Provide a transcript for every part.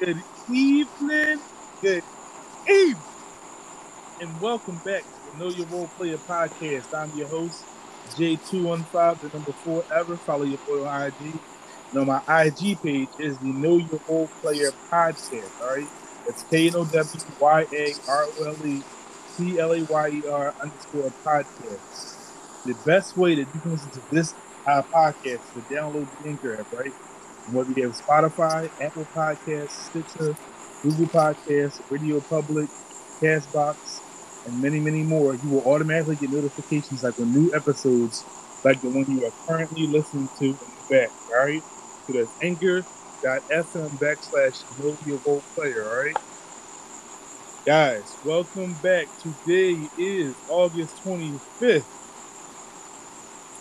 Good evening. Good evening. And welcome back to the Know Your Role Player podcast. I'm your host, J215, the number four ever. Follow your boy on IG. Now, my IG page is the Know Your Role Player podcast. All right. It's K N O W Y A R O L E C L A Y E R underscore podcast. The best way that you can listen to this uh, podcast is to download the Anchor app, right? Whether you have Spotify, Apple Podcasts, Stitcher, Google Podcasts, Radio Public, Castbox, and many, many more, you will automatically get notifications like when new episodes, like the one you are currently listening to in the back. All right, so that's Anchor.fm backslash Your Role Player. All right, guys, welcome back. Today is August twenty fifth.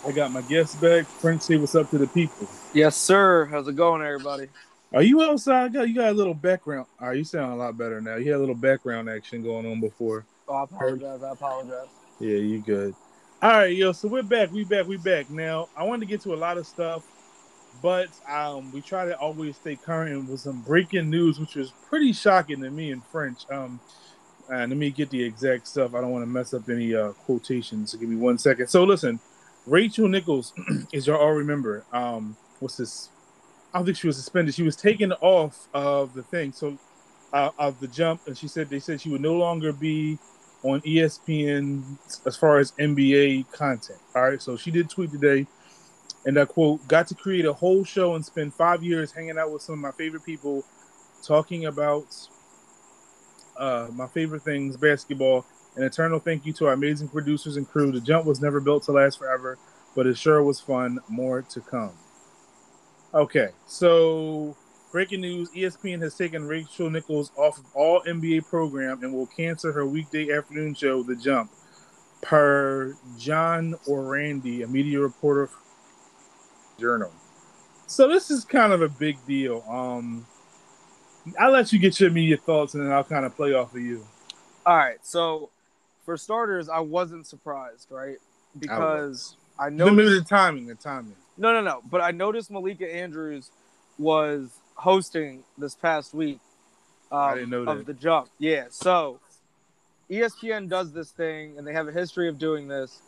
I got my guests back. Frank, say what's up to the people. Yes, sir. How's it going, everybody? Are you outside? You got a little background. Are you sound a lot better now? You had a little background action going on before. Oh, I apologize. I apologize. Yeah, you good. All right, yo. So we're back. We back. We back. Now I wanted to get to a lot of stuff, but um, we try to always stay current with some breaking news, which was pretty shocking to me in French. Um, and let me get the exact stuff. I don't want to mess up any uh, quotations. So give me one second. So listen, Rachel Nichols, as y'all all remember, um, what's this? I don't think she was suspended. She was taken off of the thing, so uh, of the jump, and she said they said she would no longer be on ESPN as far as NBA content. All right, so she did tweet today, and I quote: "Got to create a whole show and spend five years hanging out with some of my favorite people, talking about uh, my favorite things, basketball." An eternal thank you to our amazing producers and crew. The jump was never built to last forever, but it sure was fun. More to come. Okay, so breaking news ESPN has taken Rachel Nichols off of all NBA program and will cancel her weekday afternoon show, The Jump, per John Ourand, a media reporter for Journal. So this is kind of a big deal. Um, I'll let you get your immediate thoughts and then I'll kind of play off of you. All right. So, for starters, I wasn't surprised, right? Because I, No, noticed. the timing, the timing. No, no, no. But I noticed Malika Andrews was hosting this past week um, I didn't know of the jump. Yeah. So, ESPN does this thing, and they have a history of doing this,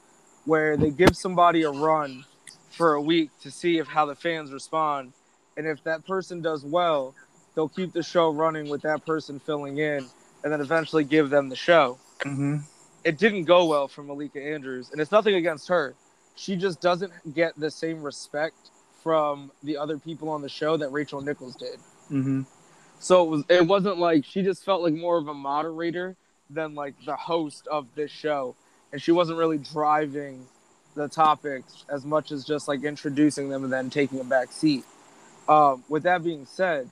where they give somebody a run for a week to see if how the fans respond, and if that person does well, they'll keep the show running with that person filling in, and then eventually give them the show. Mm-hmm. It didn't go well for Malika Andrews, and it's nothing against her. She just doesn't get the same respect from the other people on the show that Rachel Nichols did. Mm-hmm. So it was it wasn't like she just felt like more of a moderator than like the host of this show. And she wasn't really driving the topics as much as just like introducing them and then taking a back seat. Um, with that being said,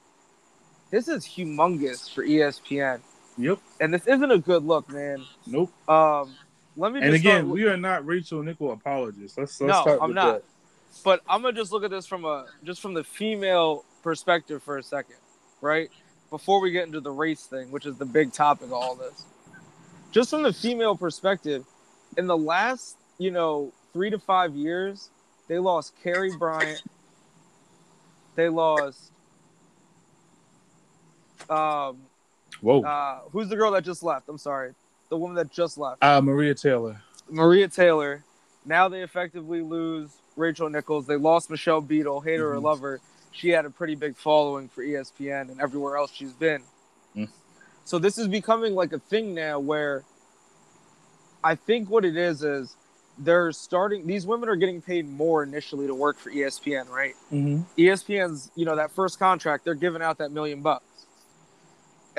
this is humongous for ESPN. Yep. And this isn't a good look, man. Nope. Um, let me just And again, with- we are not Rachel Nichol apologists. Let's, let's No, I'm not. that. but I'm gonna just look at this from a just from the female perspective for a second, right? Before we get into the race thing, which is the big topic of all this. Just from the female perspective, in the last, you know, three to five years, they lost Carrie Bryant. They lost um Whoa. uh who's the girl that just left? I'm sorry. The woman that just left. Uh, Maria Taylor. Maria Taylor. Now they effectively lose Rachel Nichols. They lost Michelle Beadle, hate her or Mhm. love her. She had a pretty big following for ESPN and everywhere else she's been. Mm. So this is becoming like a thing now where I think what it is is they're starting these women are getting paid more initially to work for ESPN, right? Mm-hmm. ESPN's, you know, that first contract, they're giving out that million bucks.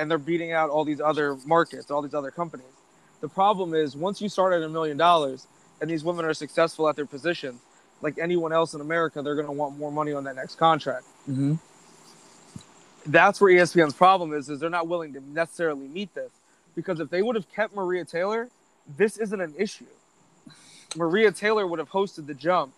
And they're beating out all these other markets, all these other companies. The problem is once you start at a million dollars and these women are successful at their positions, like anyone else in America, they're going to want more money on that next contract. Mm-hmm. That's where ESPN's problem is, is they're not willing to necessarily meet this. Because if they would have kept Maria Taylor, this isn't an issue. Maria Taylor would have hosted the jump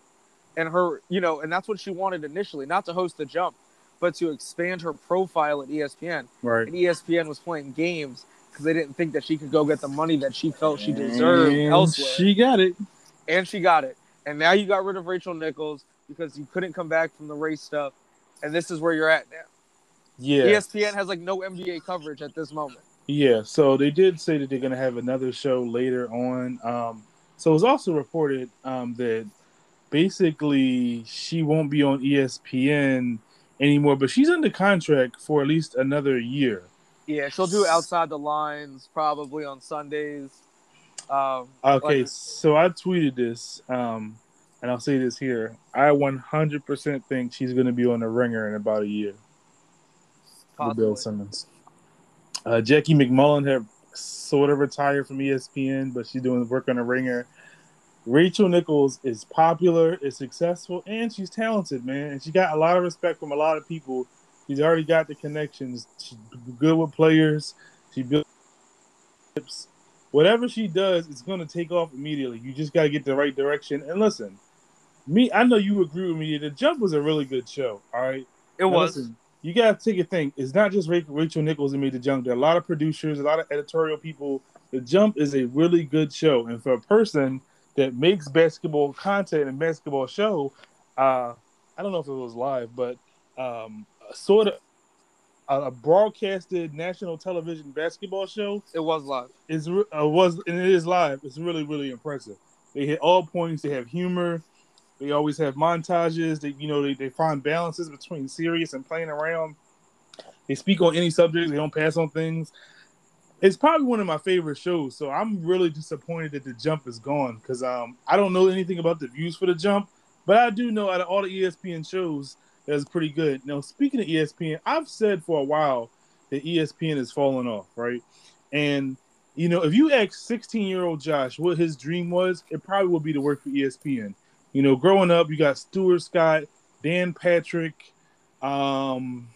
and her, you know, and that's what she wanted initially, not to host the jump, but to expand her profile at ESPN. Right. And ESPN was playing games because they didn't think that she could go get the money that she felt she deserved And elsewhere. She got it. and she got it. And now you got rid of Rachel Nichols because you couldn't come back from the race stuff, and this is where you're at now. Yeah. ESPN has like no NBA coverage at this moment. Yeah, so they did say that they're going to have another show later on. Um, so it was also reported um, that basically she won't be on ESPN anymore, but she's under contract for at least another year. Yeah, she'll do outside the lines probably on Sundays. Um, Okay, like- so I tweeted this, um, and I'll say this here. I 100% think she's going to be on the ringer in about a year. Bill. Simmons. Uh, Jackie MacMullan had sort of retired from ESPN, but she's doing work on the ringer. Rachel Nichols is popular, is successful, and she's talented, man. And she got a lot of respect from a lot of people. She's already got the connections. She's good with players. She builds. Whatever she does, it's going to take off immediately. You just got to get the right direction. And listen, me, I know you agree with me. The Jump was a really good show. All right. It Now, was. listen, you gotta take a thing. It's not just Rachel Nichols and me. the jump. There are a lot of producers, a lot of editorial people. The jump is a really good show, and for a person that makes basketball content and basketball show, uh, I don't know if it was live, but um, sort of a, broadcasted national television basketball show It was live. re- uh, was and it is live. It's really really impressive. They hit all points. They have humor. They always have montages. They you know they, they find balances between serious and playing around. They speak on any subject. They don't pass on things. It's probably one of my favorite shows. So I'm really disappointed that the jump is gone because um I don't know anything about the views for the jump, but I do know out of all the ESPN shows that's pretty good. Now speaking of ESPN, I've said for a while that ESPN is falling off, right? And you know, if you ask 16 year old Josh what his dream was, it probably would be to work for ESPN. You know, growing up, you got Stuart Scott, Dan Patrick, um,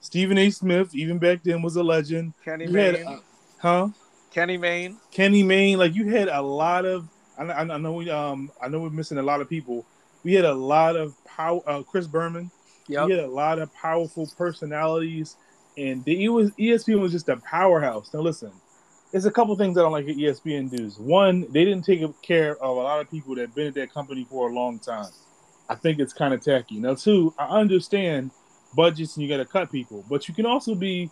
Stephen A. Smith, even back then was a legend. Kenny You had, uh, huh? Kenny Mayne. Kenny Mayne, like you had a lot of. I, I, I know we um I know we're missing a lot of people. We had a lot of power. Uh, Chris Berman. Yep. We had a lot of powerful personalities, and the, it was ESPN was just a powerhouse. Now listen, there's a couple things I don't like at ESPN does. One, they didn't take care of a lot of people that have been at that company for a long time. I think it's kind of tacky. Now, two, I understand budgets and you got to cut people, but you can also be.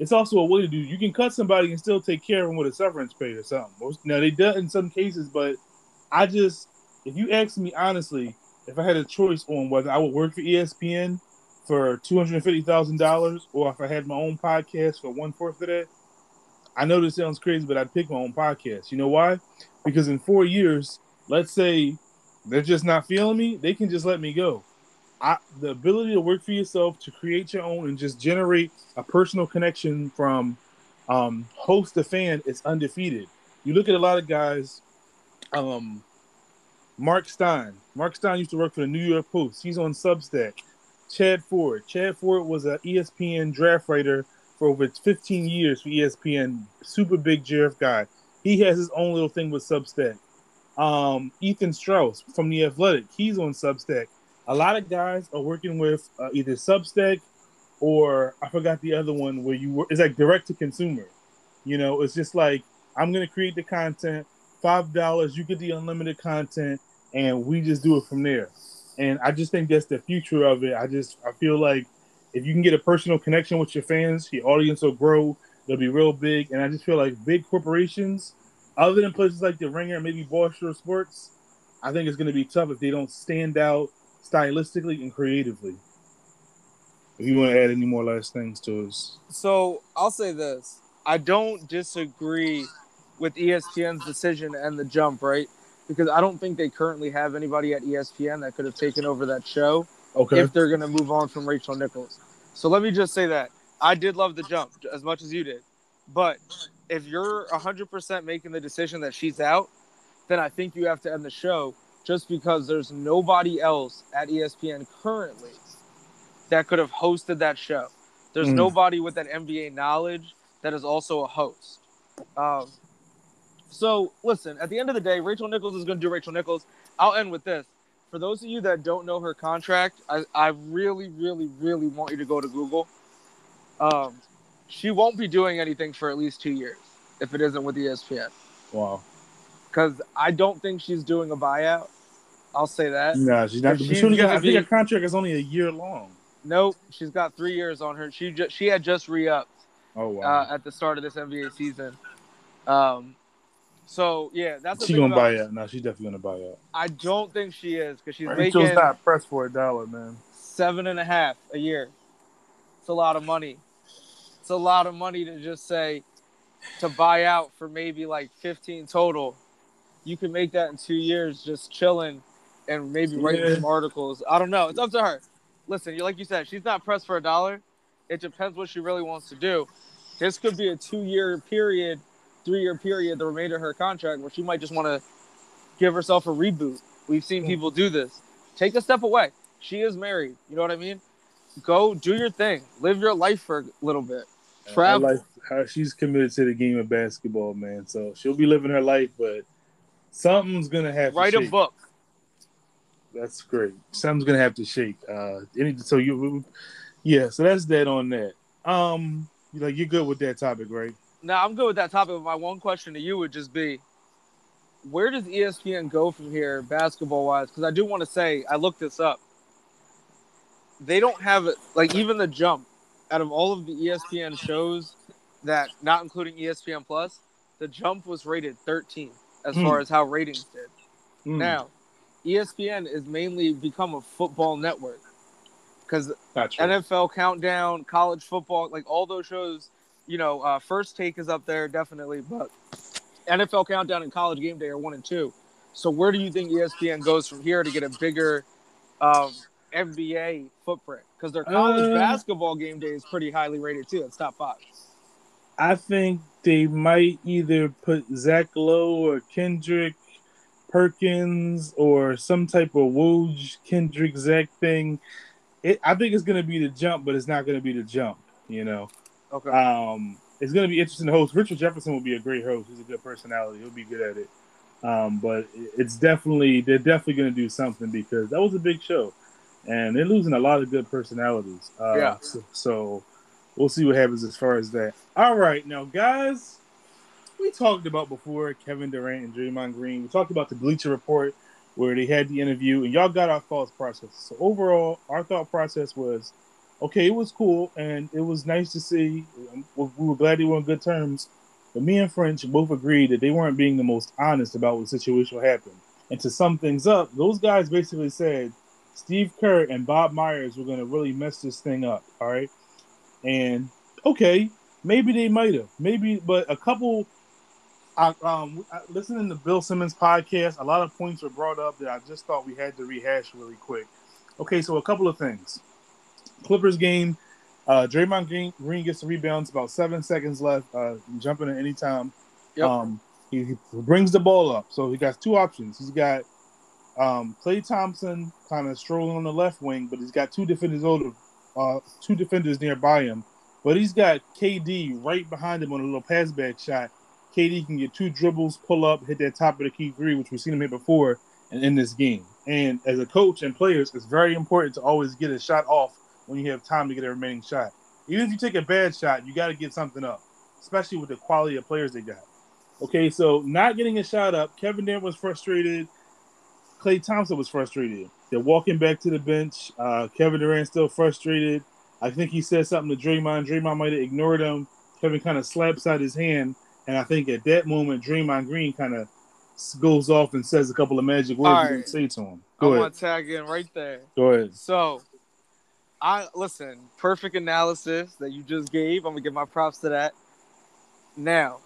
It's also a way to do. You can cut somebody and still take care of them with a severance pay or something. Now they do in some cases, but I just, if you ask me honestly, if I had a choice on whether I would work for ESPN for two hundred fifty thousand dollars or if I had my own podcast for one fourth of that, I know this sounds crazy, but I'd pick my own podcast. You know why? Because in four years, let's say they're just not feeling me, they can just let me go. I, the ability to work for yourself, to create your own, and just generate a personal connection from um, host to fan is undefeated. You look at a lot of guys. Um, Mark Stein. Mark Stein used to work for the New York Post. He's on Substack. Chad Ford. Chad Ford was an ESPN draft writer for over 15 years for ESPN. Super big giraffe guy. He has his own little thing with Substack. Um, Ethan Strauss from The Athletic. He's on Substack. A lot of guys are working with uh, either Substack or I forgot the other one where you work. It's like direct to consumer. You know, it's just like I'm gonna create the content. Five dollars, you get the unlimited content, and we just do it from there. And I just think that's the future of it. I just I feel like if you can get a personal connection with your fans, your audience will grow. They'll be real big. And I just feel like big corporations, other than places like the Ringer, maybe Boston Sports, I think it's going to be tough if they don't stand out stylistically and creatively. If you want to add any more last things to us, So I'll say this: I don't disagree with ESPN's decision and the jump, right? Because I don't think they currently have anybody at ESPN that could have taken over that show okay. if they're going to move on from Rachel Nichols. So let me just say that I did love the jump as much as you did, but if you're 100% making the decision that she's out, then I think you have to end the show just because there's nobody else at ESPN currently that could have hosted that show. There's Mm. nobody with that NBA knowledge that is also a host. Um, so listen, at the end of the day, Rachel Nichols is going to do Rachel Nichols. I'll end with this. For those of you that don't know her contract, I, I really, really, really want you to go to Google. Um, she won't be doing anything for at least two years if it isn't with ESPN wow. Because I don't think she's doing a buyout. I'll say that. No, she's not. If she's she only got- gonna I think be- her contract is only a year long. Nope, she's got three years on her. She just she had just re upped Oh wow. uh, at the start of this NBA season. Um, so yeah, that's a she gonna buy out. No, she's definitely gonna buy out. I don't think she is because she's Rachel's making not pressed for a dollar, man. seven and a half a year. It's a lot of money. It's a lot of money to just say to buy out for maybe like 15 total. You can make that in two years just chilling and maybe writing Yeah. some articles. I don't know. It's up to her. Listen, you like you said, she's not pressed for a dollar. It depends what she really wants to do. This could be a two year period, three year period, the remainder of her contract, where she might just want to give herself a reboot. We've seen people do this. Take a step away. She is married. You know what I mean? Go do your thing. Live your life for a little bit. Travel. Her, she's committed to the game of basketball, man. So she'll be living her life, but something's gonna have Write to a book. That's great. Something's gonna have to shake. Uh, any so you, yeah. So that's that on that. Um, you like you're good with that topic, right? Now I'm good with that topic. But my one question to you would just be, where does ESPN go from here, basketball wise? Because I do want to say I looked this up. They don't have it like even the jump. Out of all of the ESPN shows, that not including ESPN Plus, the jump was rated 13 as Hmm. far as how ratings did. Mm, Now, ESPN is mainly become a football network because. NFL Countdown, college football, like all those shows. You know, uh, First Take is up there definitely, but NFL Countdown and College Game Day are one and two. So where do you think ESPN goes from here to get a bigger um, NBA footprint? Because their college Uh, basketball game day is pretty highly rated too. It's top five. I think they might either put Zach Lowe or Kendrick Perkins or some type of Woj Kendrick Zach thing. It, I think it's gonna be the jump, but it's not gonna be the jump. You know, Okay. um, it's gonna be interesting to host. Richard Jefferson will be a great host. He's a good personality. He'll be good at it. Um, but it's definitely they're definitely gonna do something because that was a big show, and they're losing a lot of good personalities. Uh, Yeah. So, so we'll see what happens as far as that. All right, now guys, we talked about before Kevin Durant and Draymond Green. We talked about the Bleacher Report where they had the interview, and y'all got our thoughts process. So overall, our thought process was, okay, it was cool and it was nice to see. We were glad they were on good terms. But me and French both agreed that they weren't being the most honest about what situation happened. And to sum things up, those guys basically said Steve Kerr and Bob Myers were going to really mess this thing up. All right. And okay, maybe they might have. Maybe, but a couple. I, um, I- listening to Bill Simmons' podcast, a lot of points were brought up that I just thought we had to rehash really quick. Okay, so a couple of things. Clippers game, uh, Draymond Green, Green gets the rebounds, about seven seconds left, uh, jumping at any time. Yep. Um, he, he brings the ball up, so he got two options. He's got um, Klay Thompson kind of strolling on the left wing, but he's got two defenders over, uh, two defenders nearby him. But he's got KD right behind him on a little pass back shot. KD can get two dribbles, pull up, hit that top of the key three, which we've seen him hit before, and in this game. And as a coach and players, it's very important to always get a shot off when you have time to get a remaining shot. Even if you take a bad shot, you got to get something up, especially with the quality of players they got. Okay, so not getting a shot up, Kevin Durant was frustrated. Klay Thompson was frustrated. They're walking back to the bench. Uh, Kevin Durant still frustrated. I think he said something to Draymond. Draymond might have ignored him. Kevin kind of slaps out his hand, and I think at that moment, Draymond Green kind of goes off and says a couple of magic words All he didn't say to him. I Go ahead. want to tag in right there. Go ahead. So, I listen. Perfect analysis that you just gave. I'm gonna give my props to that. Now,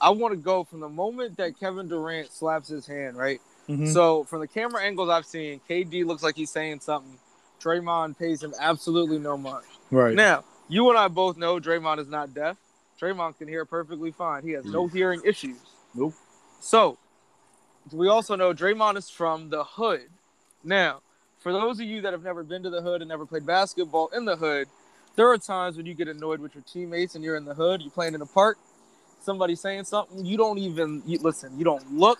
I want to go from the moment that Kevin Durant slaps his hand, right? Mhm. So, from the camera angles I've seen, KD looks like he's saying something. Draymond pays him absolutely no mind. right. Now, you and I both know Draymond is not deaf. Draymond can hear perfectly fine. He has no hearing issues. Nope. So, we also know Draymond is from the hood. Now, for those of you that have never been to the hood and never played basketball in the hood, there are times when you get annoyed with your teammates and you're in the hood, you're playing in a park, somebody saying something, you don't even you, listen, you don't look,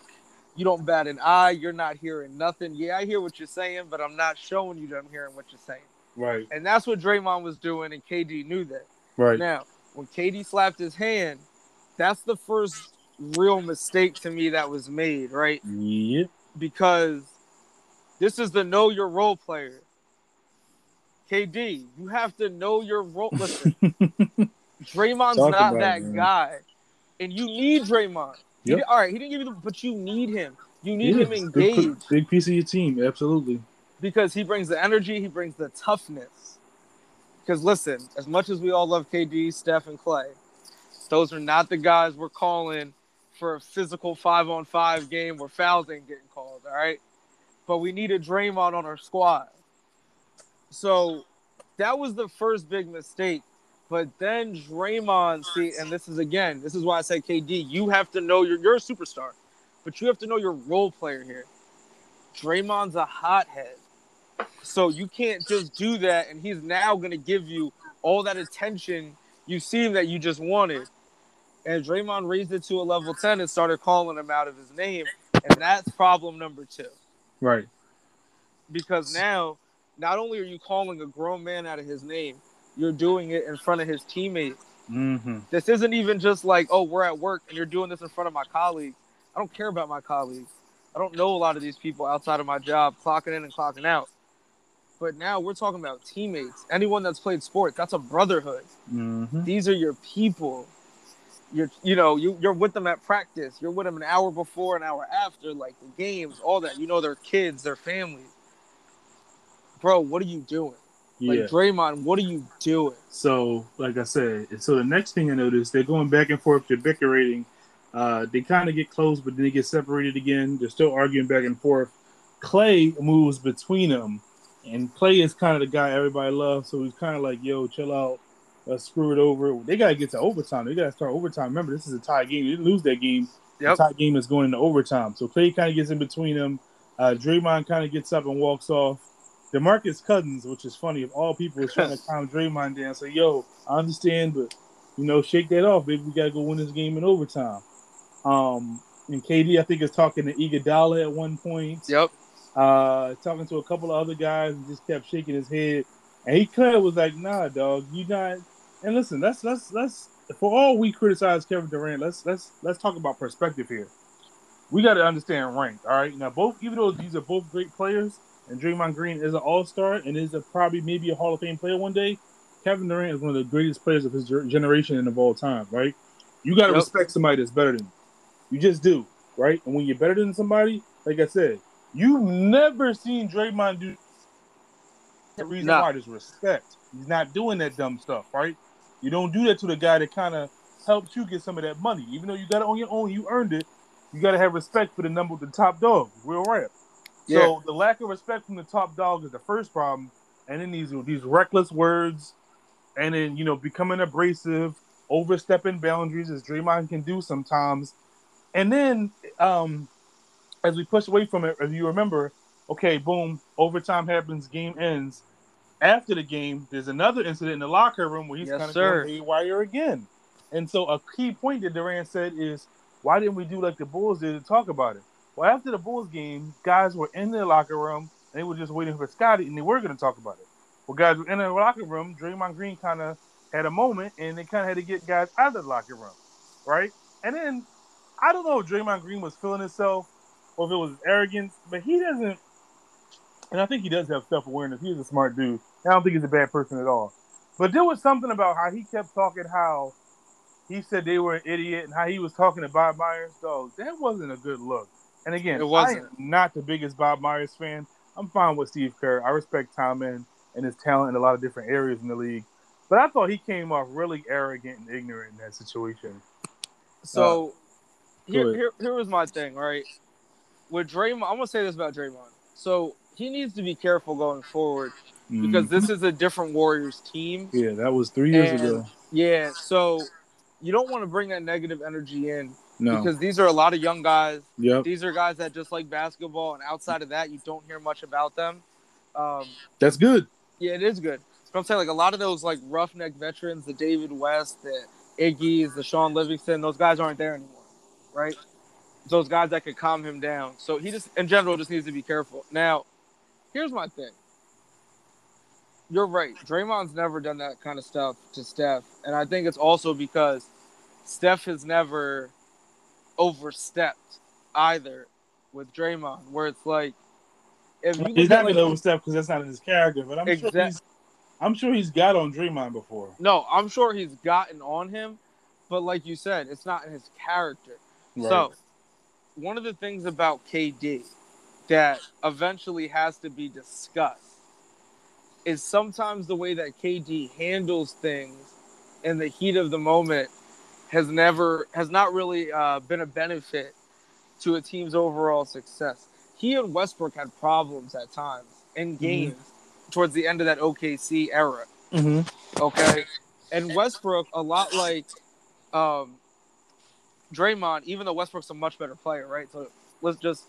you don't bat an eye, you're not hearing nothing. Yeah, I hear what you're saying, but I'm not showing you that I'm hearing what you're saying. Right. And that's what Draymond was doing, and KD knew that. Right. Now, when KD slapped his hand, that's the first real mistake to me that was made, right? Yep. Because this is the know your role player. KD, you have to know your role. Listen, Draymond's Talk not that man. guy, and you need Draymond. He Yep. di- all right, he didn't give you the, but you need him. You need Yeah, him a big, engaged big piece of your team. Absolutely. because he brings the energy, he brings the toughness. Because listen, as much as we all love KD, Steph, and Klay, those are not the guys we're calling for a physical five on five game where fouls ain't getting called. All right, but we needed Draymond on our squad. So that was the first big mistake. But then Draymond, see, and this is again, this is why I say KD, you have to know you're you're a superstar, but you have to know your role player here. Draymond's a hothead. So you can't just do that, and he's now gonna give you all that attention you seem that you just wanted. And Draymond raised it to a level 10 and started calling him out of his name. And that's problem number two Right. because now not only are you calling a grown man out of his name, you're doing it in front of his teammates. Mm-hmm. This isn't even just like, oh, we're at work and you're doing this in front of my colleagues. I don't care about my colleagues. I don't know a lot of these people outside of my job, clocking in and clocking out. But now we're talking about teammates. Anyone that's played sports, that's a brotherhood. Mm-hmm. These are your people. You're, you know, you, you're with them at practice. You're with them an hour before, an hour after, like the games, all that. You know, their kids, their families. Bro, what are you doing? Like Yeah. Draymond, what are you doing? So, like I said, so the next thing I noticed, they're going back and forth. They're bickering. Uh, they kind of get close, but then they get separated again. They're still arguing back and forth. Klay moves between them, and Klay is kind of the guy everybody loves. So he's kind of like, "Yo, chill out. Let's screw it over." They gotta get to overtime. They gotta start overtime. Remember, this is a tie game. They didn't lose that game. Yep. The tie game is going into overtime. So Klay kind of gets in between them. Uh, Draymond kind of gets up and walks off. Demarcus Cousins, which is funny, of all people, is trying to calm Draymond down. And say, "Yo, I understand, but you know, shake that off, baby. We gotta go win this game in overtime." Um, and KD, I think, is talking to Iguodala at one point. Yep. Uh, talking to a couple of other guys, and just kept shaking his head. And he kind of was like, "Nah, dog, you not." And listen, let's let's let's for all we criticize Kevin Durant, let's let's let's talk about perspective here. We got to understand rank. All right, now both even though these are both great players, and Draymond Green is an All Star and is a probably maybe a Hall of Fame player one day. Kevin Durant is one of the greatest players of his generation and of all time. Right? You got to Yep. respect somebody that's better than you. You just do. Right? And when you're better than somebody, like I said, you've never seen Draymond do. The reason Nah. why is respect. He's not doing that dumb stuff, right? You don't do that to the guy that kind of helps you get some of that money. Even though you got it on your own, you earned it. You got to have respect for the number, the top dog, real rap. Yeah. So the lack of respect from the top dog is the first problem, and then these these reckless words, and then you know becoming abrasive, overstepping boundaries as Draymond can do sometimes, and then um, as we push away from it, if you remember, okay, boom, overtime happens, game ends. After the game, there's another incident in the locker room where he's Yes, kind of sir. going haywire again. And so a key point that Durant said is, why didn't we do like the Bulls did to talk about it? Well, after the Bulls game, guys were in the locker room and they were just waiting for Scotty, and they were going to talk about it. Well, guys were in the locker room. Draymond Green kind of had a moment, and they kind of had to get guys out of the locker room, right? And then I don't know if Draymond Green was feeling himself or if it was arrogance, but he doesn't. And I think he does have self awareness. He's a smart dude. I don't think he's a bad person at all. But there was something about how he kept talking how he said they were an idiot and how he was talking to Bob Myers. Dog, that wasn't a good look. And again, It wasn't. I am not the biggest Bob Myers fan. I'm fine with Steve Kerr. I respect Tom and, and his talent in a lot of different areas in the league. But I thought he came off really arrogant and ignorant in that situation. So here, here, here was my thing, right? With Draymond, I'm gonna say this about Draymond. So he needs to be careful going forward because this is a different Warriors team. Mm-hmm. yeah, that was three years And- ago. Yeah, so you don't want to bring that negative energy in No. because these are a lot of young guys. yep. These are guys that just like basketball, and outside of that, you don't hear much about them. Um, That's good. yeah, it is good. But I'm saying like a lot of those like roughneck veterans, the David West, the Iggy's, the Shaun Livingston, those guys aren't there anymore, right? Those guys that could calm him down. So he just, in general, just needs to be careful. Now, here's my thing. You're right. Draymond's never done that kind of stuff to Steph, and I think it's also because Steph has never overstepped either with Draymond, where it's like if you He's not like, to overstep because that's not in his character. But I'm sure he's I'm sure he's got on Draymond before. No, I'm sure he's gotten on him, but like you said, it's not in his character. Right. So, one of the things about KD that eventually has to be discussed is sometimes the way that KD handles things in the heat of the moment has never has not really uh, been a benefit to a team's overall success. He and Westbrook had problems at times in games towards the end of that OKC era. Mm-hmm. Okay, and Westbrook, a lot like um, Draymond, even though Westbrook's a much better player, right? So let's just,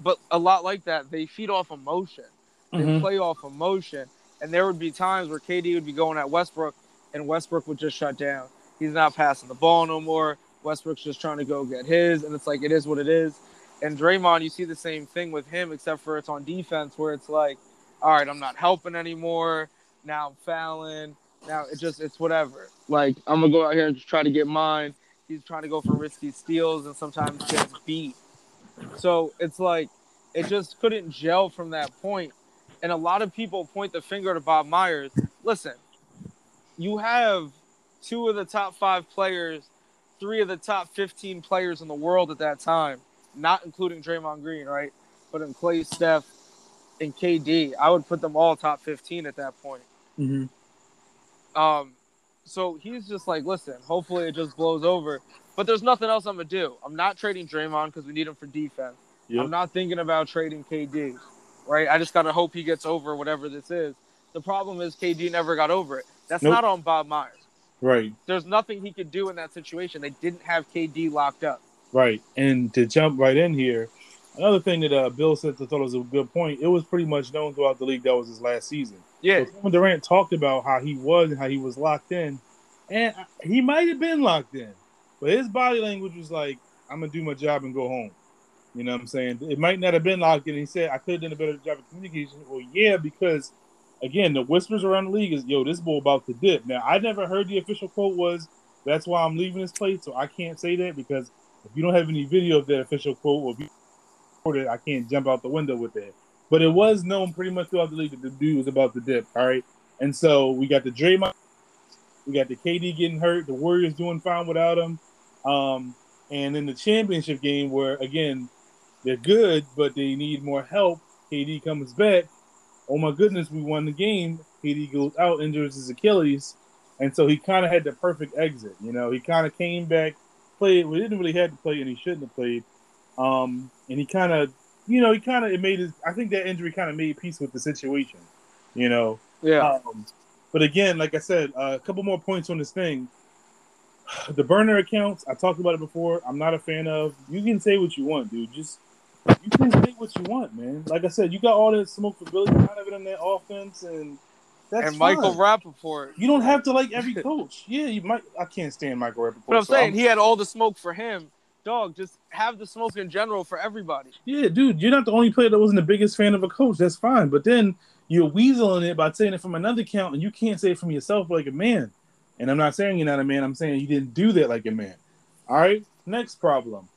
but a lot like that, they feed off emotion. They Mhm. play off emotion, and there would be times where KD would be going at Westbrook, and Westbrook would just shut down. He's not passing the ball no more. Westbrook's just trying to go get his, and it's like it is what it is. And Draymond, you see the same thing with him, except for it's on defense, where it's like, all right, I'm not helping anymore. Now I'm fouling. Now it just it's whatever. Like I'm gonna go out here and just try to get mine. He's trying to go for risky steals and sometimes gets beat. So it's like it just couldn't gel from that point. And a lot of people point the finger to Bob Myers. Listen, you have two of the top five players, three of the top 15 players in the world at that time, not including Draymond Green, right? But in Klay, Steph, and KD, I would put them all top 15 at that point. Mm-hmm. Um, so he's just like, listen, hopefully it just blows over. But there's nothing else I'm gonna do. I'm not trading Draymond because we need him for defense. Yep. I'm not thinking about trading KD, right? I just gotta hope he gets over whatever this is. The problem is KD never got over it. That's Nope. not on Bob Myers. Right. There's nothing he could do in that situation. They didn't have KD locked up. Right. And to jump right in here, another thing that uh, Bill said that I thought was a good point. It was pretty much known throughout the league that was his last season. Yeah, So Kevin Durant talked about how he was and how he was locked in, and he might have been locked in, but his body language was like, "I'm gonna do my job and go home." You know what I'm saying? It might not have been locked in. He said, "I could have done a better job of communication." Well, yeah, because again, the whispers around the league is, "Yo, this boy about to dip." Now, I never heard the official quote was, "That's why I'm leaving this place," so I can't say that because if you don't have any video of that official quote, or you I can't jump out the window with that. But it was known pretty much throughout the league that the dude was about to dip. All right. And so we got the Draymond, we got the KD getting hurt, the Warriors doing fine without him. Um, and in the championship game, where again, they're good, but they need more help. KD comes back. Oh my goodness, we won the game. He goes out, injures his Achilles. And so he kind of had the perfect exit. You know, he kind of came back, played. We didn't really have to play, and he shouldn't have played. Um, and he kind of, you know, he kind of it made his. I think that injury kind of made peace with the situation. You know, yeah. um, but again, like I said, uh, a couple more points on this thing. The burner accounts, I talked about it before. I'm not a fan of. You can say what you want, dude. Just you can say what you want, man. Like I said, you got all that smoke for Billy Donovan in that offense, and that's and Michael fine. Rapaport. You don't have to like every coach. Yeah, you might. I can't stand Michael Rapaport. But I'm so saying he had all the smoke for him. Dog, just have the smoke in general for everybody. Yeah, dude, you're not the only player that wasn't the biggest fan of a coach. That's fine. But then you're weaseling it by saying it from another count, and you can't say it from yourself like a man. And I'm not saying you're not a man. I'm saying you didn't do that like a man. All right. Next problem.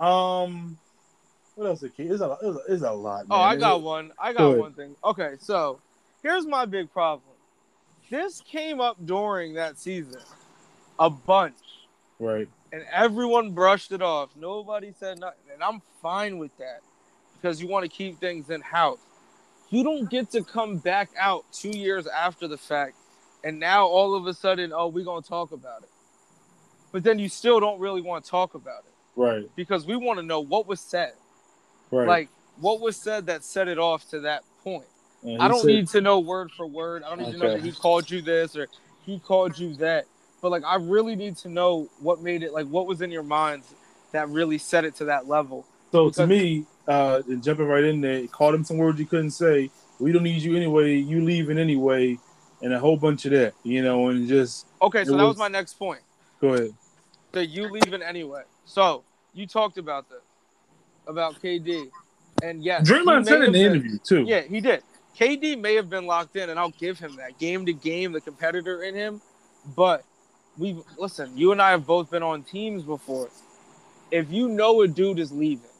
Um, what else? Is There's a, a, lot. Oh. I got one. I got one thing. Okay, so here's my big problem. This came up during that season a bunch, Right. and everyone brushed it off. Nobody said nothing, and I'm fine with that because you want to keep things in house. You don't get to come back out two years after the fact, and now all of a sudden, oh, we're gonna talk about it. But then you still don't really want to talk about it Right. because we want to know what was said. Right. Like what was said that set it off to that point. And I don't said- need to know word for word. I don't need to know that he called you this or he called you that. But like I really need to know what made it like what was in your minds that really set it to that level. So to me, uh, and jumping right in there, called him some words you couldn't say. We don't need you anyway. You leaving anyway, and a whole bunch of that, you know, and just Okay, so that was was- my next point. go ahead. That you leaving anyway. So you talked about this. About KD. And yes, he Draymond said in the been- interview too. Yeah, he did. KD may have been locked in, and I'll give him that. Game to game, the competitor in him. But we've listen, you and I have both been on teams before. If you know a dude is leaving,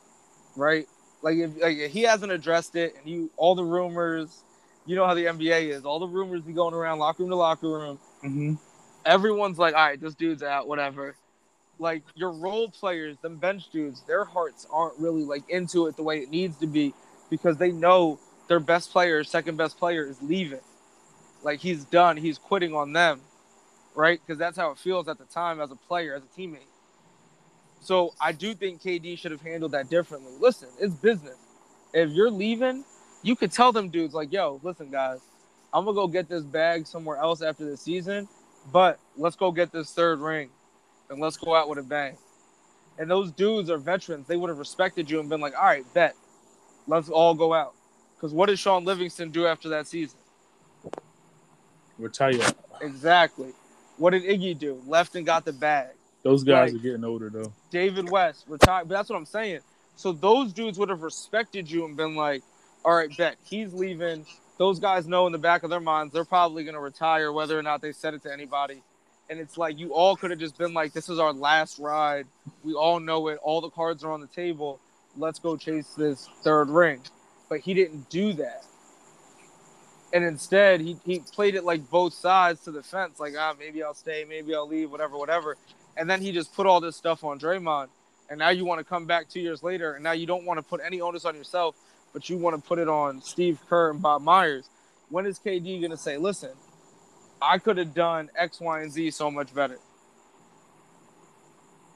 right? Like if, like if he hasn't addressed it, and you all the rumors you know how the NBA is. All the rumors be going around locker room to locker room. hmm Everyone's like, all right, this dude's out, whatever. Like your role players, them bench dudes, their hearts aren't really like into it the way it needs to be because they know their best player, second best player is leaving. Like he's done, he's quitting on them, right? Because that's how it feels at the time as a player, as a teammate. So I do think KD should have handled that differently. Listen, it's business. If you're leaving, you could tell them dudes like, "Yo, listen, guys, I'm gonna go get this bag somewhere else after the season, but let's go get this third ring, and let's go out with a bang." And those dudes are veterans. They would have respected you and been like, "All right, bet, let's all go out." Because what did Shaun Livingston do after that season? Retire. Exactly. What did Iggy do? Left and got the bag. Those guys Right. are getting older though. David West retired. But that's what I'm saying. So those dudes would have respected you and been like, all right, bet he's leaving. Those guys know in the back of their minds they're probably going to retire, whether or not they said it to anybody. And it's like you all could have just been like, this is our last ride. We all know it. All the cards are on the table. Let's go chase this third ring. But he didn't do that. And instead, he, he played it like both sides to the fence, like, ah, maybe I'll stay, maybe I'll leave, whatever, whatever. And then he just put all this stuff on Draymond and now you want to come back two years later, and now you don't want to put any onus on yourself, but you want to put it on Steve Kerr and Bob Myers. When is KD going to say, listen, I could have done X, Y, and Z so much better?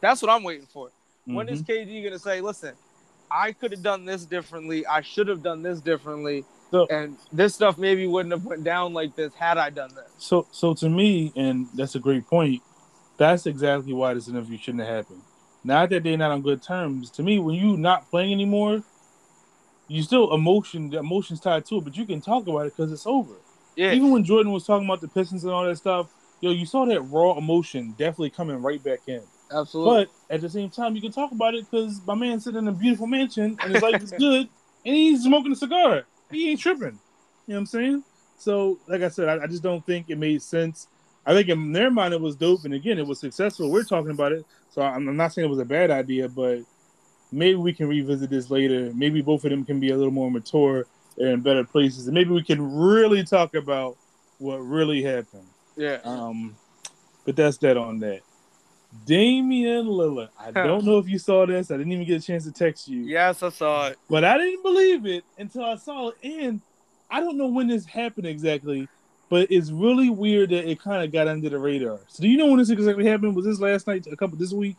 That's what I'm waiting for. When is Mhm. KD going to say, listen, I could have done this differently, I should have done this differently, So- and this stuff maybe wouldn't have went down like this had I done this. So, so to me, and that's a great point. That's exactly why this interview shouldn't have happened. Not that they're not on good terms. To me, when you're not playing anymore, you still emotion. The emotions tied to it, but you can talk about it because it's over. Yeah, Even when Jordan was talking about the Pistons and all that stuff, yo, you saw that raw emotion definitely coming right back in. absolutely. But at the same time, you can talk about it because my man sitting in a beautiful mansion and his life is good, and he's smoking a cigar. He ain't tripping. You know what I'm saying? So, like I said, I, I just don't think it made sense. I think in their mind it was dope, and again, it was successful. We're talking about it, so I'm, I'm not saying it was a bad idea, but maybe we can revisit this later. Maybe both of them can be a little more mature and in better places, and maybe we can really talk about what really happened. yeah. Um, but that's that on that. Damian Lillard. I don't know if you saw this. I didn't even get a chance to text you, Yes, I saw it. but I didn't believe it until I saw it. And I don't know when this happened exactly, but it's really weird that it kind of got under the radar. So, do you know when this exactly happened? Was this last night? A couple this week?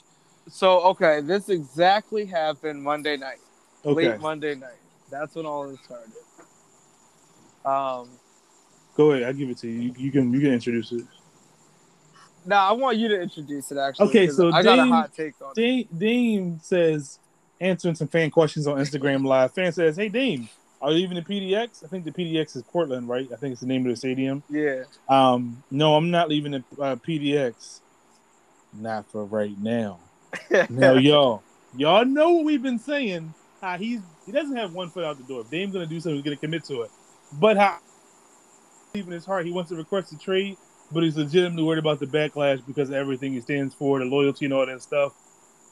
So okay, this exactly happened Monday night, Okay, late Monday night. That's when all this started. Um, go ahead. I'll give it to you. You, you can you can introduce it. now I want you to introduce it. Actually, Okay, so I got a hot take on it. Dame, Dame says, answering some fan questions on Instagram Live. Fan says, "Hey Dame, are you even the PDX? I think the PDX is Portland, right? I think it's the name of the stadium. Yeah, Um, no, I'm not leaving the uh, PDX. Not for right now. Now, y'all, y'all know what we've been saying. How he's he doesn't have one foot out the door. If Dame's gonna do something, he's gonna commit to it. But how even his heart, he wants to request a trade, but he's legitimately worried about the backlash because of everything he stands for, the loyalty and all that stuff.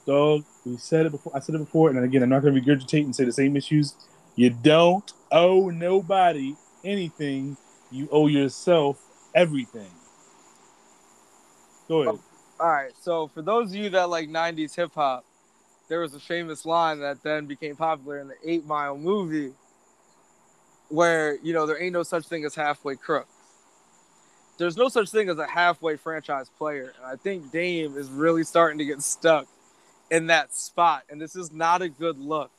Dog, we said it before. I said it before, and again, I'm not gonna regurgitate and say the same issues. You don't owe nobody anything. You owe yourself everything. Go ahead. Oh, all right. So for those of you that like '90s hip hop, there was a famous line that then became popular in the Eight Mile movie, where you know there ain't no such thing as halfway crooks. There's no such thing as a halfway franchise player, and I think Dame is really starting to get stuck in that spot, and this is not a good look.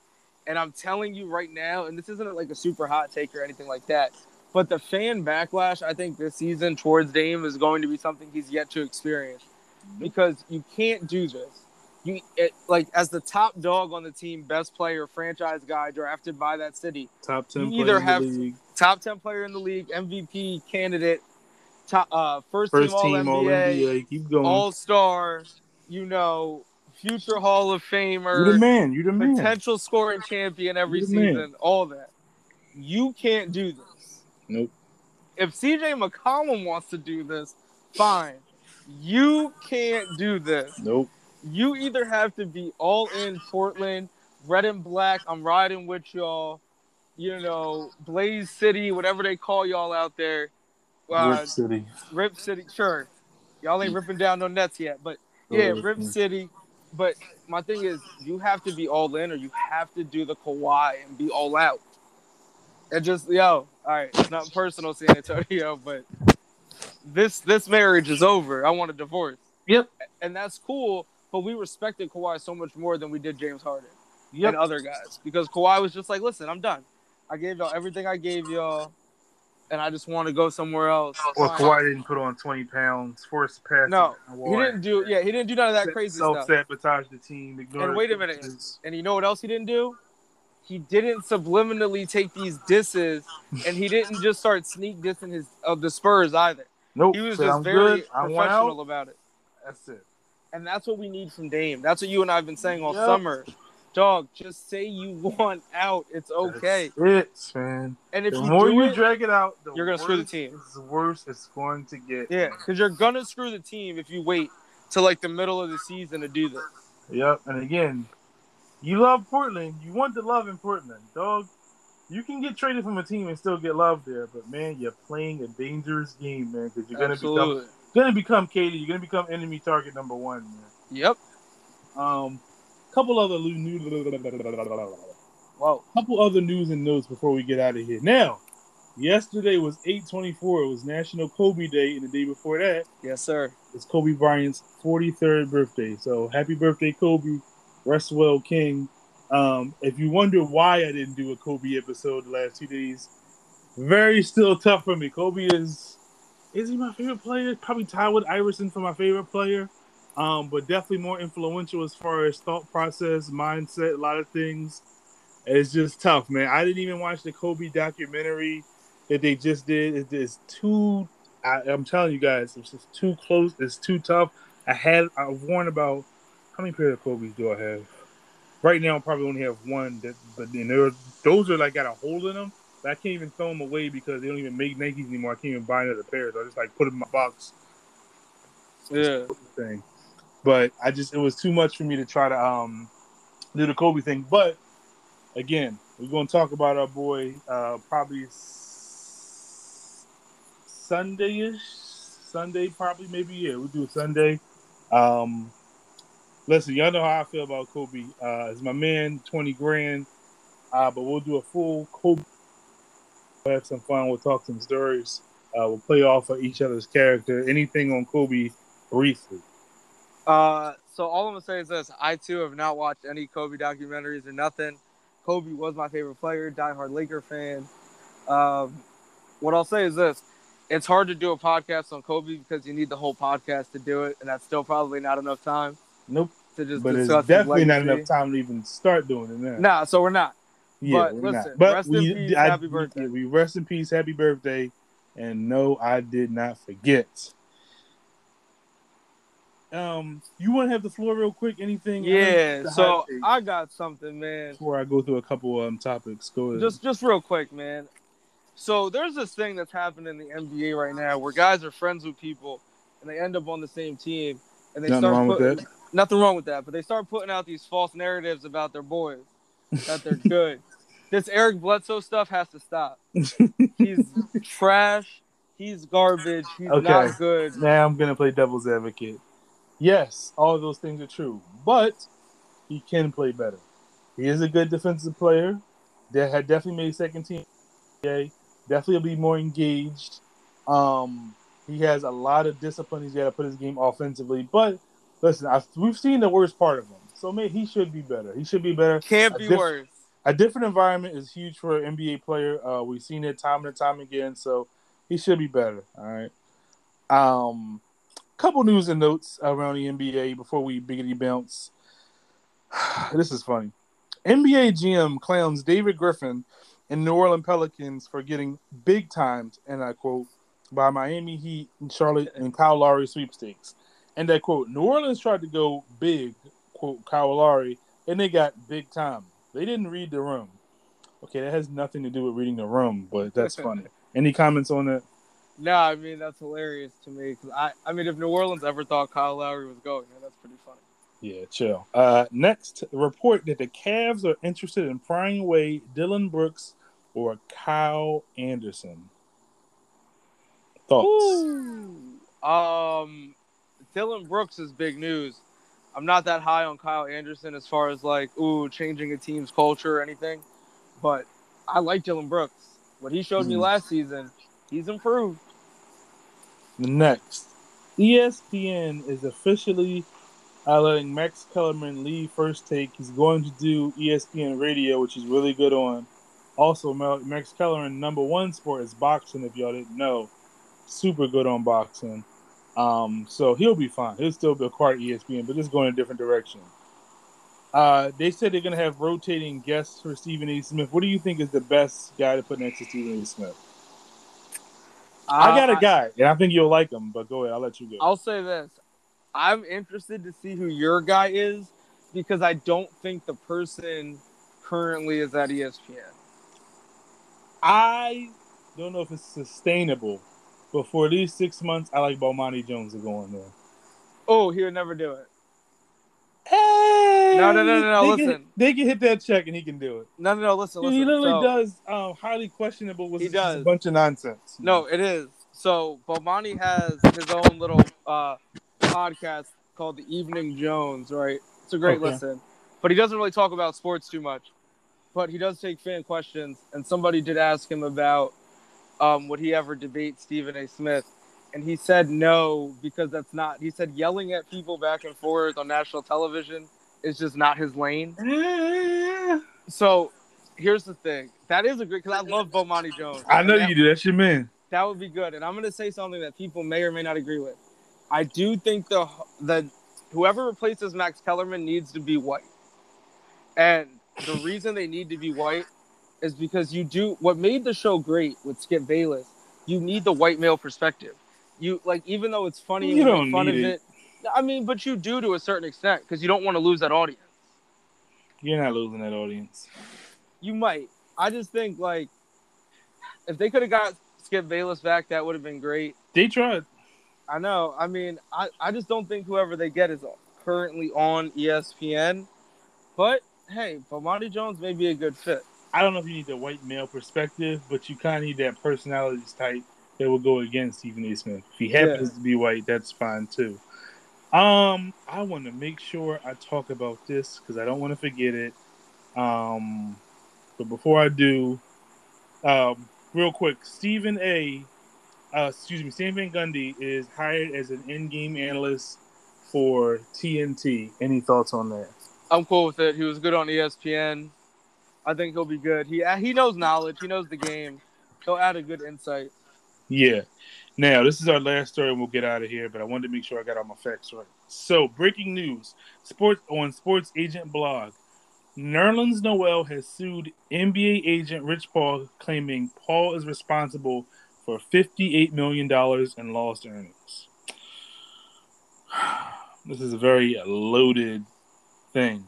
And I'm telling you right now, and this isn't like a super hot take or anything like that, but the fan backlash I think this season towards Dame is going to be something he's yet to experience mm-hmm. because you can't do this. You it, like as the top dog on the team, best player, franchise guy drafted by that city, Top ten you either in the have- league. top ten player in the league, MVP candidate, top uh, first, First team All team All NBA. Keep going. All Star, you know, future Hall of you the man. You the man. potential scoring champion every the man. season, all that. You can't do this. Nope. If CJ McCollum wants to do this, fine. You can't do this. Nope. You either have to be all in Portland, red and black. I'm riding with y'all. you know, Blaze City, whatever they call y'all out there. Uh, Rip City. Rip City, sure. Y'all ain't ripping down no nets yet, but yeah, Rip. City. But my thing is, you have to be all in, or you have to do the Kawhi and be all out. And just yo, all right, it's not personal, San Antonio, but this this marriage is over. I want a divorce, Yep. and that's cool. But we respected Kawhi so much more than we did James Harden Yep. and other guys because Kawhi was just like, listen, I'm done. I gave y'all everything I gave y'all, and I just want to go somewhere else. Well, Fine. Kawhi didn't put on 20 pounds, forced pass. No, He didn't do yeah, he didn't do none of that crazy stuff. Self-sabotage the team. And wait a minute. coaches. And you know what else he didn't do? He didn't subliminally take these disses, and he didn't just start sneak dissing his of the Spurs either. Nope. He was said, just I'm very good. Professional about it. That's it. And that's what we need from Dame. That's what you and I have been saying all Yep. summer. Dog, just say you want out. It's okay. It's it, man. And if the you more you it, drag it out, the you're gonna screw the team. It's worse it's going to get. yeah, because you're gonna screw the team if you wait till like the middle of the season to do this. Yep. And again, you love Portland. You want the love in Portland, dog. You can get traded from a team and still get love there, but man, you're playing a dangerous game, man, because you're gonna be Absolutely. Gonna become KD. You're gonna become enemy target number one, man. Yep. Um, couple other news, Whoa. couple other news and notes before we get out of here. Now, yesterday was 824. It was National Kobe Day, and the day before that Yes, sir. it's Kobe Bryant's 43rd birthday. So happy birthday, Kobe. Rest well, King. Um, if you wonder why I didn't do a Kobe episode the last two days, very still tough for me. Kobe is is he my favorite player? Probably tied with Iverson for my favorite player. Um, but definitely more influential as far as thought process, mindset, a lot of things. It's just tough, man. I didn't even watch the Kobe documentary that they just did. It is too. I, I'm telling you guys, it's just too close. It's too tough. I had. I've worn about how many pairs of Kobe's do I have? Right now, I probably only have one. That, but then there, those are like got a hole in them. I can't even throw them away because they don't even make Nikes anymore. I can't even buy another pair. So I just like put them in my box Yeah. thing. But I just it was too much for me to try to um do the Kobe thing. But again, we're gonna talk about our boy uh probably s- Sunday-ish. Sunday probably maybe yeah, we'll do a Sunday. Um listen, y'all know how I feel about Kobe. Uh it's my man, twenty grand. Uh but we'll do a full Kobe we'll have some fun, we'll talk some stories. Uh, we'll play off of each other's character. Anything on Kobe briefly. Uh, so all I'm gonna say is this: I too have not watched any Kobe documentaries or nothing. Kobe was my favorite player, diehard Laker fan. Um, what I'll say is this: it's hard to do a podcast on Kobe because you need the whole podcast to do it, and that's still probably not enough time Nope. to just But it's definitely not enough time to even start doing it now. Nah, so we're not. Yeah, but we're listen, not. But rest in peace, I- happy birthday. We rest in peace, happy birthday. And no, I did not forget. Um, you want to have the floor real quick? Anything? Yeah. So I got something, man. before I go through a couple of um topics, go ahead. just just real quick, man. So there's this thing that's happening in the NBA right now where guys are friends with people and they end up on the same team and they Nothing start wrong with putting, that. nothing wrong with that, but they start putting out these false narratives about their boys that they're good. this Eric Bledsoe stuff has to stop. He's trash. He's garbage. He's Okay. not good. Now I'm gonna play devil's advocate. Yes, all of those things are true, but he can play better. He is a good defensive player. That had definitely made second team. Okay, definitely be more engaged. Um, he has a lot of discipline. He's got to put his game offensively. But listen, I, we've seen the worst part of him, so man, he should be better. He should be better. Can't A be diff- worse. A different environment is huge for an NBA player. Uh, we've seen it time and time again, so he should be better. All right. Um, couple news and notes around the NBA before we biggity bounce. this is funny. NBA GM clowns David Griffin and New Orleans Pelicans for getting big times, and I quote, by Miami Heat and Charlotte and Kyle Lowry sweepstakes. And I quote, New Orleans tried to go big, quote, Kyle Lowry, and they got big time. They didn't read the room. Okay, that has nothing to do with reading the room, but that's funny. Any comments on that? No, I mean that's hilarious to me. 'cause I, I mean, if New Orleans ever thought Kyle Lowry was going, that's pretty funny. Yeah, chill. Uh, next, report that the Cavs are interested in prying away Dillon Brooks or Kyle Anderson? Thoughts? Ooh. Um, Dillon Brooks is big news. I'm not that high on Kyle Anderson as far as like ooh changing a team's culture or anything, but I like Dillon Brooks. What he showed me Mhm. last season, he's improved. Next, ESPN is officially letting Max Kellerman leave first take. He's going to do ESPN radio, which he's really good on. Also, Max Kellerman, number one sport is boxing, if y'all didn't know. Super good on boxing. Um, so he'll be fine. He'll still be a part of ESPN, but just going a different direction. Uh, they said they're going to have rotating guests for Stephen A. Smith. What do you think is the best guy to put next to Stephen A. Smith? I got a Uh, guy, and I think you'll like him. But go ahead, I'll let you go. I'll say this: I'm interested to see who your guy is because I don't think the person currently is at ESPN. I don't know if it's sustainable, but for these six months, I like Bomani Jones to go on there. Oh, he would never do it. Hey, No, no, no, no, no, They listen. Can, they can hit that check and he can do it. No, no, no. Listen, listen. he literally So- does um, highly questionable. Was He does a bunch of nonsense. No, it is. So Bomani has his own little uh, podcast called The Evening Jones, right? It's a great Okay. listen. But he doesn't really talk about sports too much. But he does take fan questions, and somebody did ask him about um, would he ever debate Stephen A. Smith, and he said no because that's not. He said yelling at people back and forth on national television is just not his lane. So here's the thing: that is a great because I love Bomani Jones. I know that- you do. That's your man. that would be good. And I'm going to say something that people may or may not agree with. I do think the the whoever replaces Max Kellerman needs to be white. And the reason they need to be white is because you do what made the show great with Skip Bayless. You need the white male perspective. You like even though it's funny You don't fun need of it. it. I mean, but you do to a certain extent because you don't want to lose that audience. You're not losing that audience. You might. I just think like if they could have got Skip Bayless back, that would have been great. They tried. I know. I mean, I, I just don't think whoever they get is currently on ESPN. But hey, Bomani Jones may be a good fit. I don't know if you need the white male perspective, but you kind of need that personality type that will go against Stephen A. Smith. If he happens to be white, that's fine too. Um, I want to make sure I talk about this because I don't want to forget it. Um, but before I do, um, real quick, Stephen A. Uh, excuse me, Stan Van Gundy is hired as an in-game analyst for TNT. Any thoughts on that? I'm cool with it. He was good on ESPN. I think he'll be good. He he knows knowledge. He knows the game. He'll add a good insight. Yeah. Now, this is our last story, and we'll get out of here. But I wanted to make sure I got all my facts right. So, breaking news: Sports on Sports Agent blog, Nerlens Noel has sued NBA agent Rich Paul, claiming Paul is responsible for fifty-eight million dollars in lost earnings. This is a very loaded thing.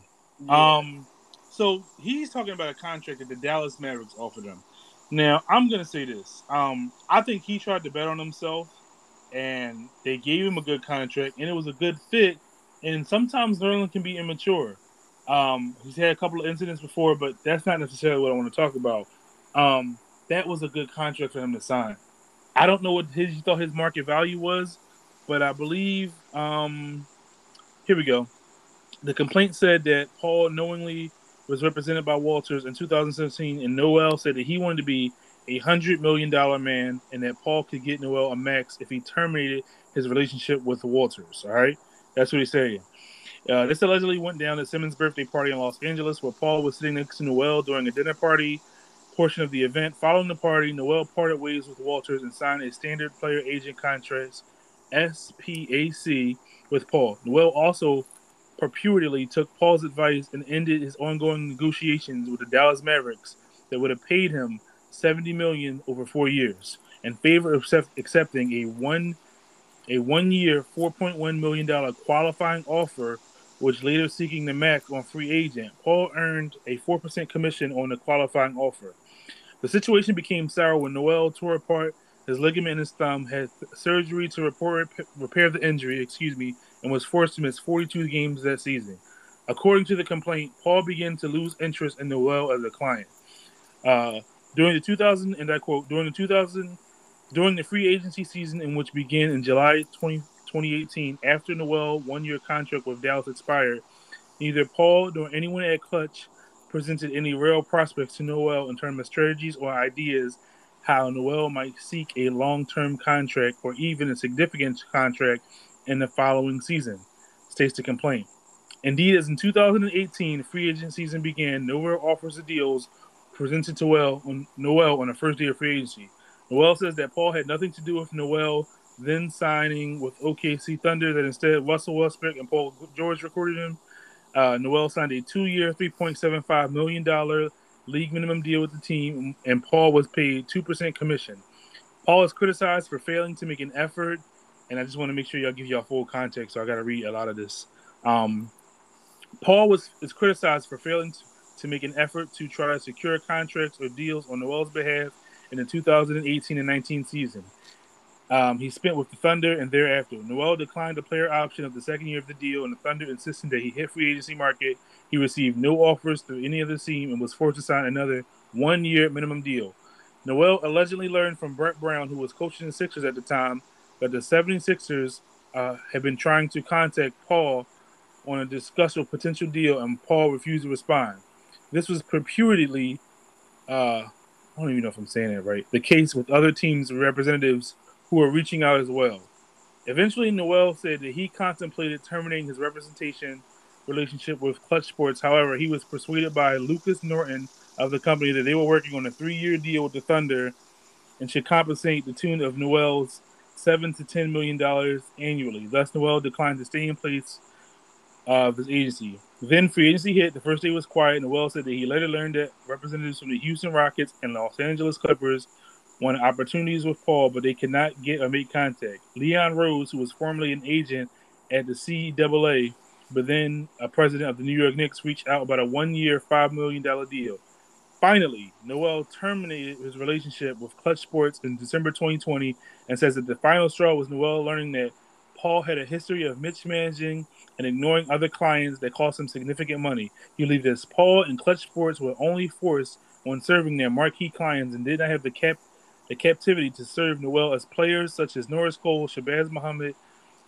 Um, so he's talking about a contract that the Dallas Mavericks offered him. Now, I'm gonna say this. Um, I think he tried to bet on himself, and they gave him a good contract, and it was a good fit. And sometimes Nerlens can be immature. Um, he's had a couple of incidents before, but that's not necessarily what I want to talk about. Um, that was a good contract for him to sign. I don't know what his, he thought his market value was, but I believe. Um, here we go. The complaint said that Paul knowingly was represented by Walters in 2017, and Noel said that he wanted to be a hundred million dollar man, and that Paul could get Noel a max if he terminated his relationship with Walters. All right, that's what he's saying. Uh, this allegedly went down at Simmons' birthday party in Los Angeles, where Paul was sitting next to Noel during a dinner party portion of the event. Following the party, Noel parted ways with Walters and signed a standard player agent contract (SPAC) with Paul. Noel also purportedly took Paul's advice and ended his ongoing negotiations with the Dallas Mavericks that would have paid him 70 million over 4 years in favor of accept- accepting a one a 1-year 4.1 million dollar qualifying offer which later seeking the max on free agent. Paul earned a 4% commission on the qualifying offer. The situation became sour when Noel tore apart his ligament in his thumb, had surgery to report, repair the injury, excuse me, and was forced to miss 42 games that season. According to the complaint, Paul began to lose interest in Noel as a client. Uh, During the 2000, and I quote, during the 2000, during the free agency season in which began in July 20, 2018, after Noel one-year contract with Dallas expired, neither Paul nor anyone at Clutch presented any real prospects to Noel in terms of strategies or ideas how Noel might seek a long-term contract or even a significant contract in the following season, states the complaint. Indeed, as in 2018, free agent season began, nowhere offers of deals presented to Noel on, Noel on the first day of free agency. Noel says that Paul had nothing to do with Noel then signing with OKC Thunder, that instead Russell Westbrook and Paul George recorded him. Uh, Noel signed a two year, $3.75 million league minimum deal with the team, and Paul was paid 2% commission. Paul is criticized for failing to make an effort, and I just want to make sure y'all give y'all full context, so I got to read a lot of this. Um, Paul was is criticized for failing to, to make an effort to try to secure contracts or deals on Noel's behalf in the 2018 and 19 season. Um, he spent with the Thunder and thereafter. Noel declined the player option of the second year of the deal, and the Thunder insisted that he hit free agency market. He received no offers through any other team and was forced to sign another one year minimum deal. Noel allegedly learned from Brett Brown, who was coaching the Sixers at the time, that the 76ers uh, been trying to contact Paul on a discussion of potential deal, and Paul refused to respond. This was purportedly, uh, I don't even know if I'm saying it right, the case with other teams' representatives who were reaching out as well. Eventually, Noel said that he contemplated terminating his representation relationship with Clutch Sports. However, he was persuaded by Lucas Norton of the company that they were working on a three-year deal with the Thunder and should compensate the tune of Noel's seven to ten million dollars annually. Thus, Noel declined to stay in place of his agency. Then free agency hit. The first day was quiet. Noel said that he later learned that representatives from the Houston Rockets and Los Angeles Clippers wanted opportunities with Paul, but they could not get or make contact. Leon Rose, who was formerly an agent at the CAA, but then a president of the New York Knicks, reached out about a one-year, $5 million deal. Finally, Noel terminated his relationship with Clutch Sports in December 2020 and says that the final straw was Noel learning that Paul had a history of mismanaging and ignoring other clients that cost him significant money. He believed that Paul and Clutch Sports were only forced on serving their marquee clients and did not have the cap the captivity to serve Noel as players such as Norris Cole, Shabazz Muhammad.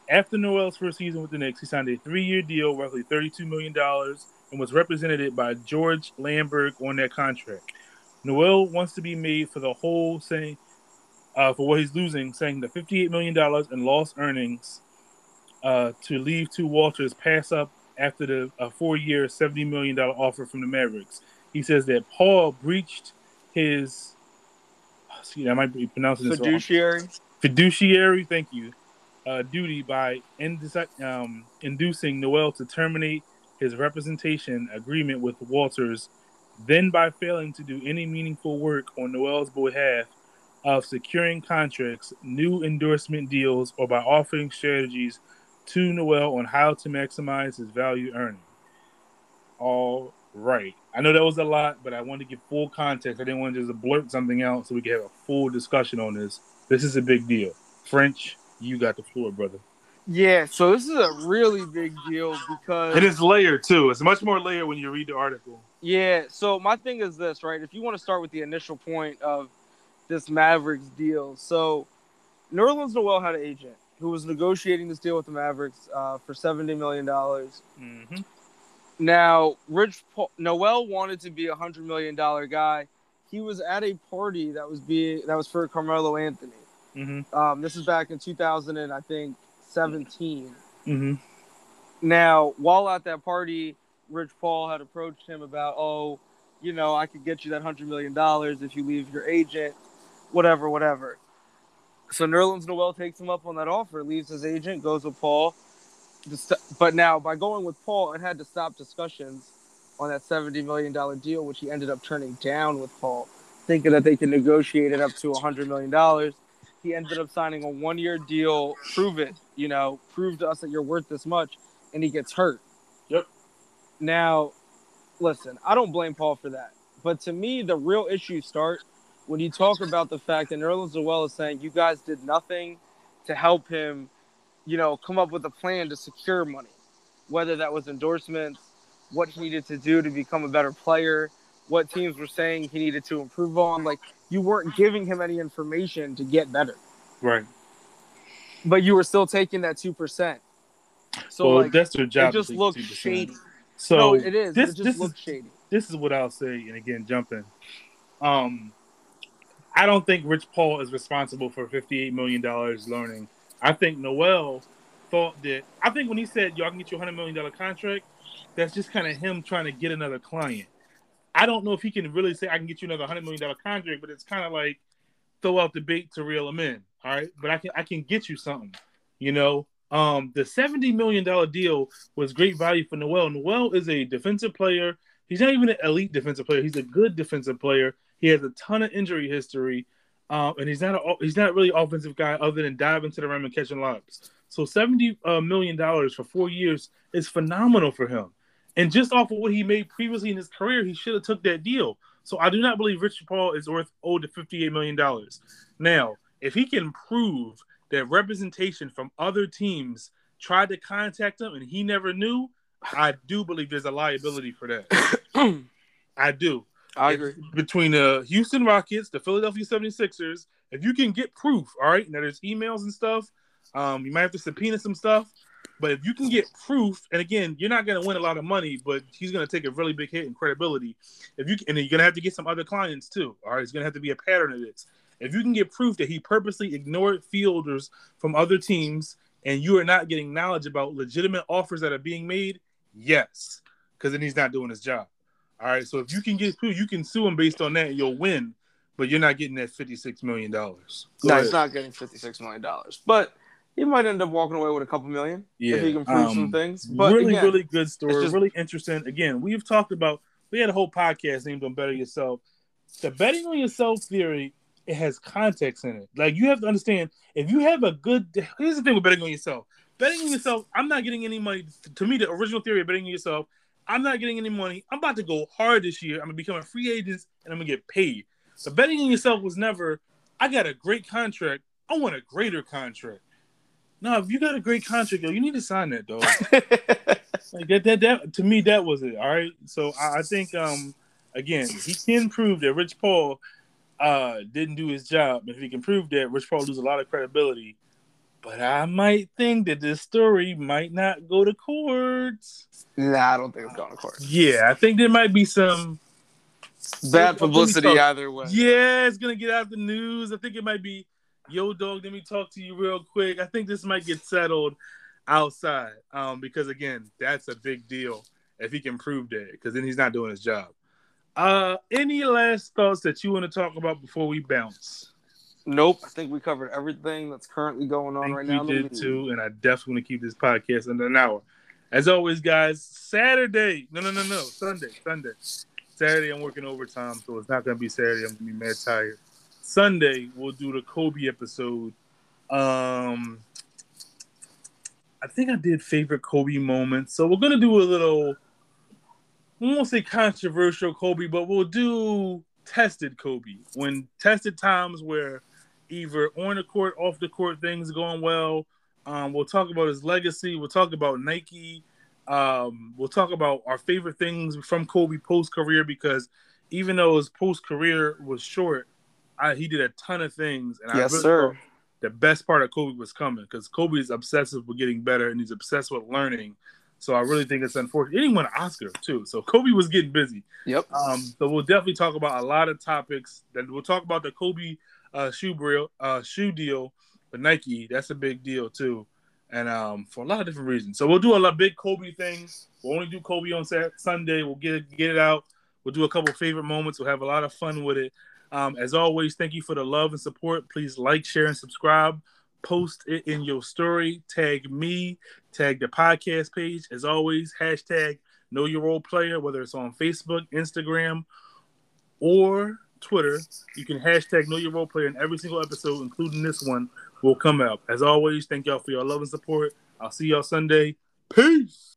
After Noel's first season with the Knicks, he signed a three-year deal, roughly $32 million, and was represented by George Langberg on that contract. Noel wants to be made for the whole saying uh, for what he's losing, saying the $58 million in lost earnings uh, to leave to Walters pass up after the four-year, $70 million offer from the Mavericks. He says that Paul breached his see, I might be pronouncing this fiduciary. Wrong. Fiduciary, thank you. Uh, duty by um, inducing Noel to terminate his representation agreement with Walters, then by failing to do any meaningful work on Noel's behalf of securing contracts, new endorsement deals, or by offering strategies to Noel on how to maximize his value earning. All right. I know that was a lot, but I wanted to give full context. I didn't want to just blurt something out so we could have a full discussion on this. This is a big deal. French, you got the floor, brother. Yeah, so this is a really big deal because it is layered too. It's much more layered when you read the article. Yeah, so my thing is this, right? If you want to start with the initial point of this Mavericks deal, so Nerlens Noel had an agent who was negotiating this deal with the Mavericks uh, for seventy million dollars. Mm-hmm. Now, Rich Paul, Noel wanted to be a hundred million dollar guy. He was at a party that was being that was for Carmelo Anthony. Mm-hmm. Um, this is back in 2000 and I think 17. Mm-hmm. Now, while at that party, Rich Paul had approached him about, oh, you know, I could get you that hundred million dollars if you leave your agent, whatever, whatever. So Nerlens Noel takes him up on that offer, leaves his agent, goes with Paul but now by going with Paul, it had to stop discussions on that seventy million dollar deal, which he ended up turning down with Paul, thinking that they could negotiate it up to hundred million dollars. He ended up signing a one year deal. Prove it, you know, prove to us that you're worth this much, and he gets hurt. Yep. Now, listen, I don't blame Paul for that, but to me, the real issues start when you talk about the fact that Nerlens Noel is saying you guys did nothing to help him you know, come up with a plan to secure money, whether that was endorsements, what he needed to do to become a better player, what teams were saying he needed to improve on. Like you weren't giving him any information to get better. Right. But you were still taking that two percent. So well, like, that's their job. it just looked 2%. shady. So no, it is. This, it just this is shady. this is what I'll say, and again, jumping. Um, I don't think Rich Paul is responsible for fifty-eight million dollars learning. I think Noel thought that. I think when he said y'all can get you a hundred million dollar contract, that's just kind of him trying to get another client. I don't know if he can really say I can get you another hundred million dollar contract, but it's kind of like throw out the bait to reel him in. All right, but I can I can get you something. You know, um, the seventy million dollar deal was great value for Noel. Noel is a defensive player. He's not even an elite defensive player. He's a good defensive player. He has a ton of injury history, um, and he's not a, he's not really offensive guy other than diving to the rim and catching lobs. So seventy uh, million dollars for four years is phenomenal for him. And just off of what he made previously in his career, he should have took that deal. So I do not believe Richard Paul is worth owed to fifty eight million dollars. Now, if he can prove that representation from other teams tried to contact him and he never knew, I do believe there's a liability for that. I do. I agree. Between the Houston Rockets, the Philadelphia 76ers, if you can get proof, all right, now there's emails and stuff. Um, you might have to subpoena some stuff, but if you can get proof, and again, you're not going to win a lot of money, but he's going to take a really big hit in credibility. If you and you're going to have to get some other clients too. All right, it's going to have to be a pattern of this. If you can get proof that he purposely ignored fielders from other teams, and you are not getting knowledge about legitimate offers that are being made, yes, because then he's not doing his job. All right, so if you can get proof, you can sue him based on that, and you'll win. But you're not getting that fifty-six million dollars. No, he's not getting fifty-six million dollars, but he might end up walking away with a couple million Yeah, if he can prove um, some things. But really, again, really good story. just- really interesting. Again, we've talked about. We had a whole podcast named "On Better Yourself." The betting on yourself theory it has context in it. Like you have to understand if you have a good. Here's the thing with betting on yourself. Betting on yourself, I'm not getting any money. To me, the original theory of betting on yourself, I'm not getting any money. I'm about to go hard this year. I'm gonna become a free agent and I'm gonna get paid. So betting on yourself was never. I got a great contract. I want a greater contract. No, if you got a great contract, yo, you need to sign that, dog. Like that, that, that to me, that was it. All right. So I, I think, um, again, he can prove that Rich Paul uh didn't do his job. If he can prove that, Rich Paul lose a lot of credibility. But I might think that this story might not go to courts. nah, I don't think it's going to court. Yeah, I think there might be some. Bad publicity talk. either way. Yeah, it's gonna get out of the news. I think it might be, yo, dog. Let me talk to you real quick. I think this might get settled outside, um, because again, that's a big deal if he can prove that, because then he's not doing his job. Uh, any last thoughts that you want to talk about before we bounce? Nope. I think we covered everything that's currently going on I think right we now. the did too, and I definitely want to keep this podcast under an hour. As always, guys, Saturday. No, no, no, no. Sunday. Sunday. Saturday, I'm working overtime, so it's not gonna be Saturday. I'm gonna be mad tired. Sunday, we'll do the Kobe episode. Um, I think I did favorite Kobe moments, so we're gonna do a little. We won't say controversial Kobe, but we'll do tested Kobe when tested times where either on the court, off the court, things going well. Um, we'll talk about his legacy. We'll talk about Nike. Um, we'll talk about our favorite things from Kobe post career because even though his post career was short, I, he did a ton of things. And I Yes, really sir. The best part of Kobe was coming because Kobe is obsessive with getting better and he's obsessed with learning. So I really think it's unfortunate. He didn't win an Oscar too. So Kobe was getting busy. Yep. Um, so we'll definitely talk about a lot of topics. Then we'll talk about the Kobe uh, shoe deal, uh, shoe deal with Nike. That's a big deal too, and um, for a lot of different reasons. So we'll do a lot of big Kobe things. We'll only do Kobe on Sunday. We'll get it, get it out. We'll do a couple favorite moments. We'll have a lot of fun with it. Um, as always, thank you for the love and support. Please like, share, and subscribe. Post it in your story. Tag me. Tag the podcast page. As always, hashtag Know Your Role Player, whether it's on Facebook, Instagram, or Twitter. You can hashtag Know Your Role Player in every single episode, including this one, will come out. As always, thank y'all for your love and support. I'll see y'all Sunday. Peace.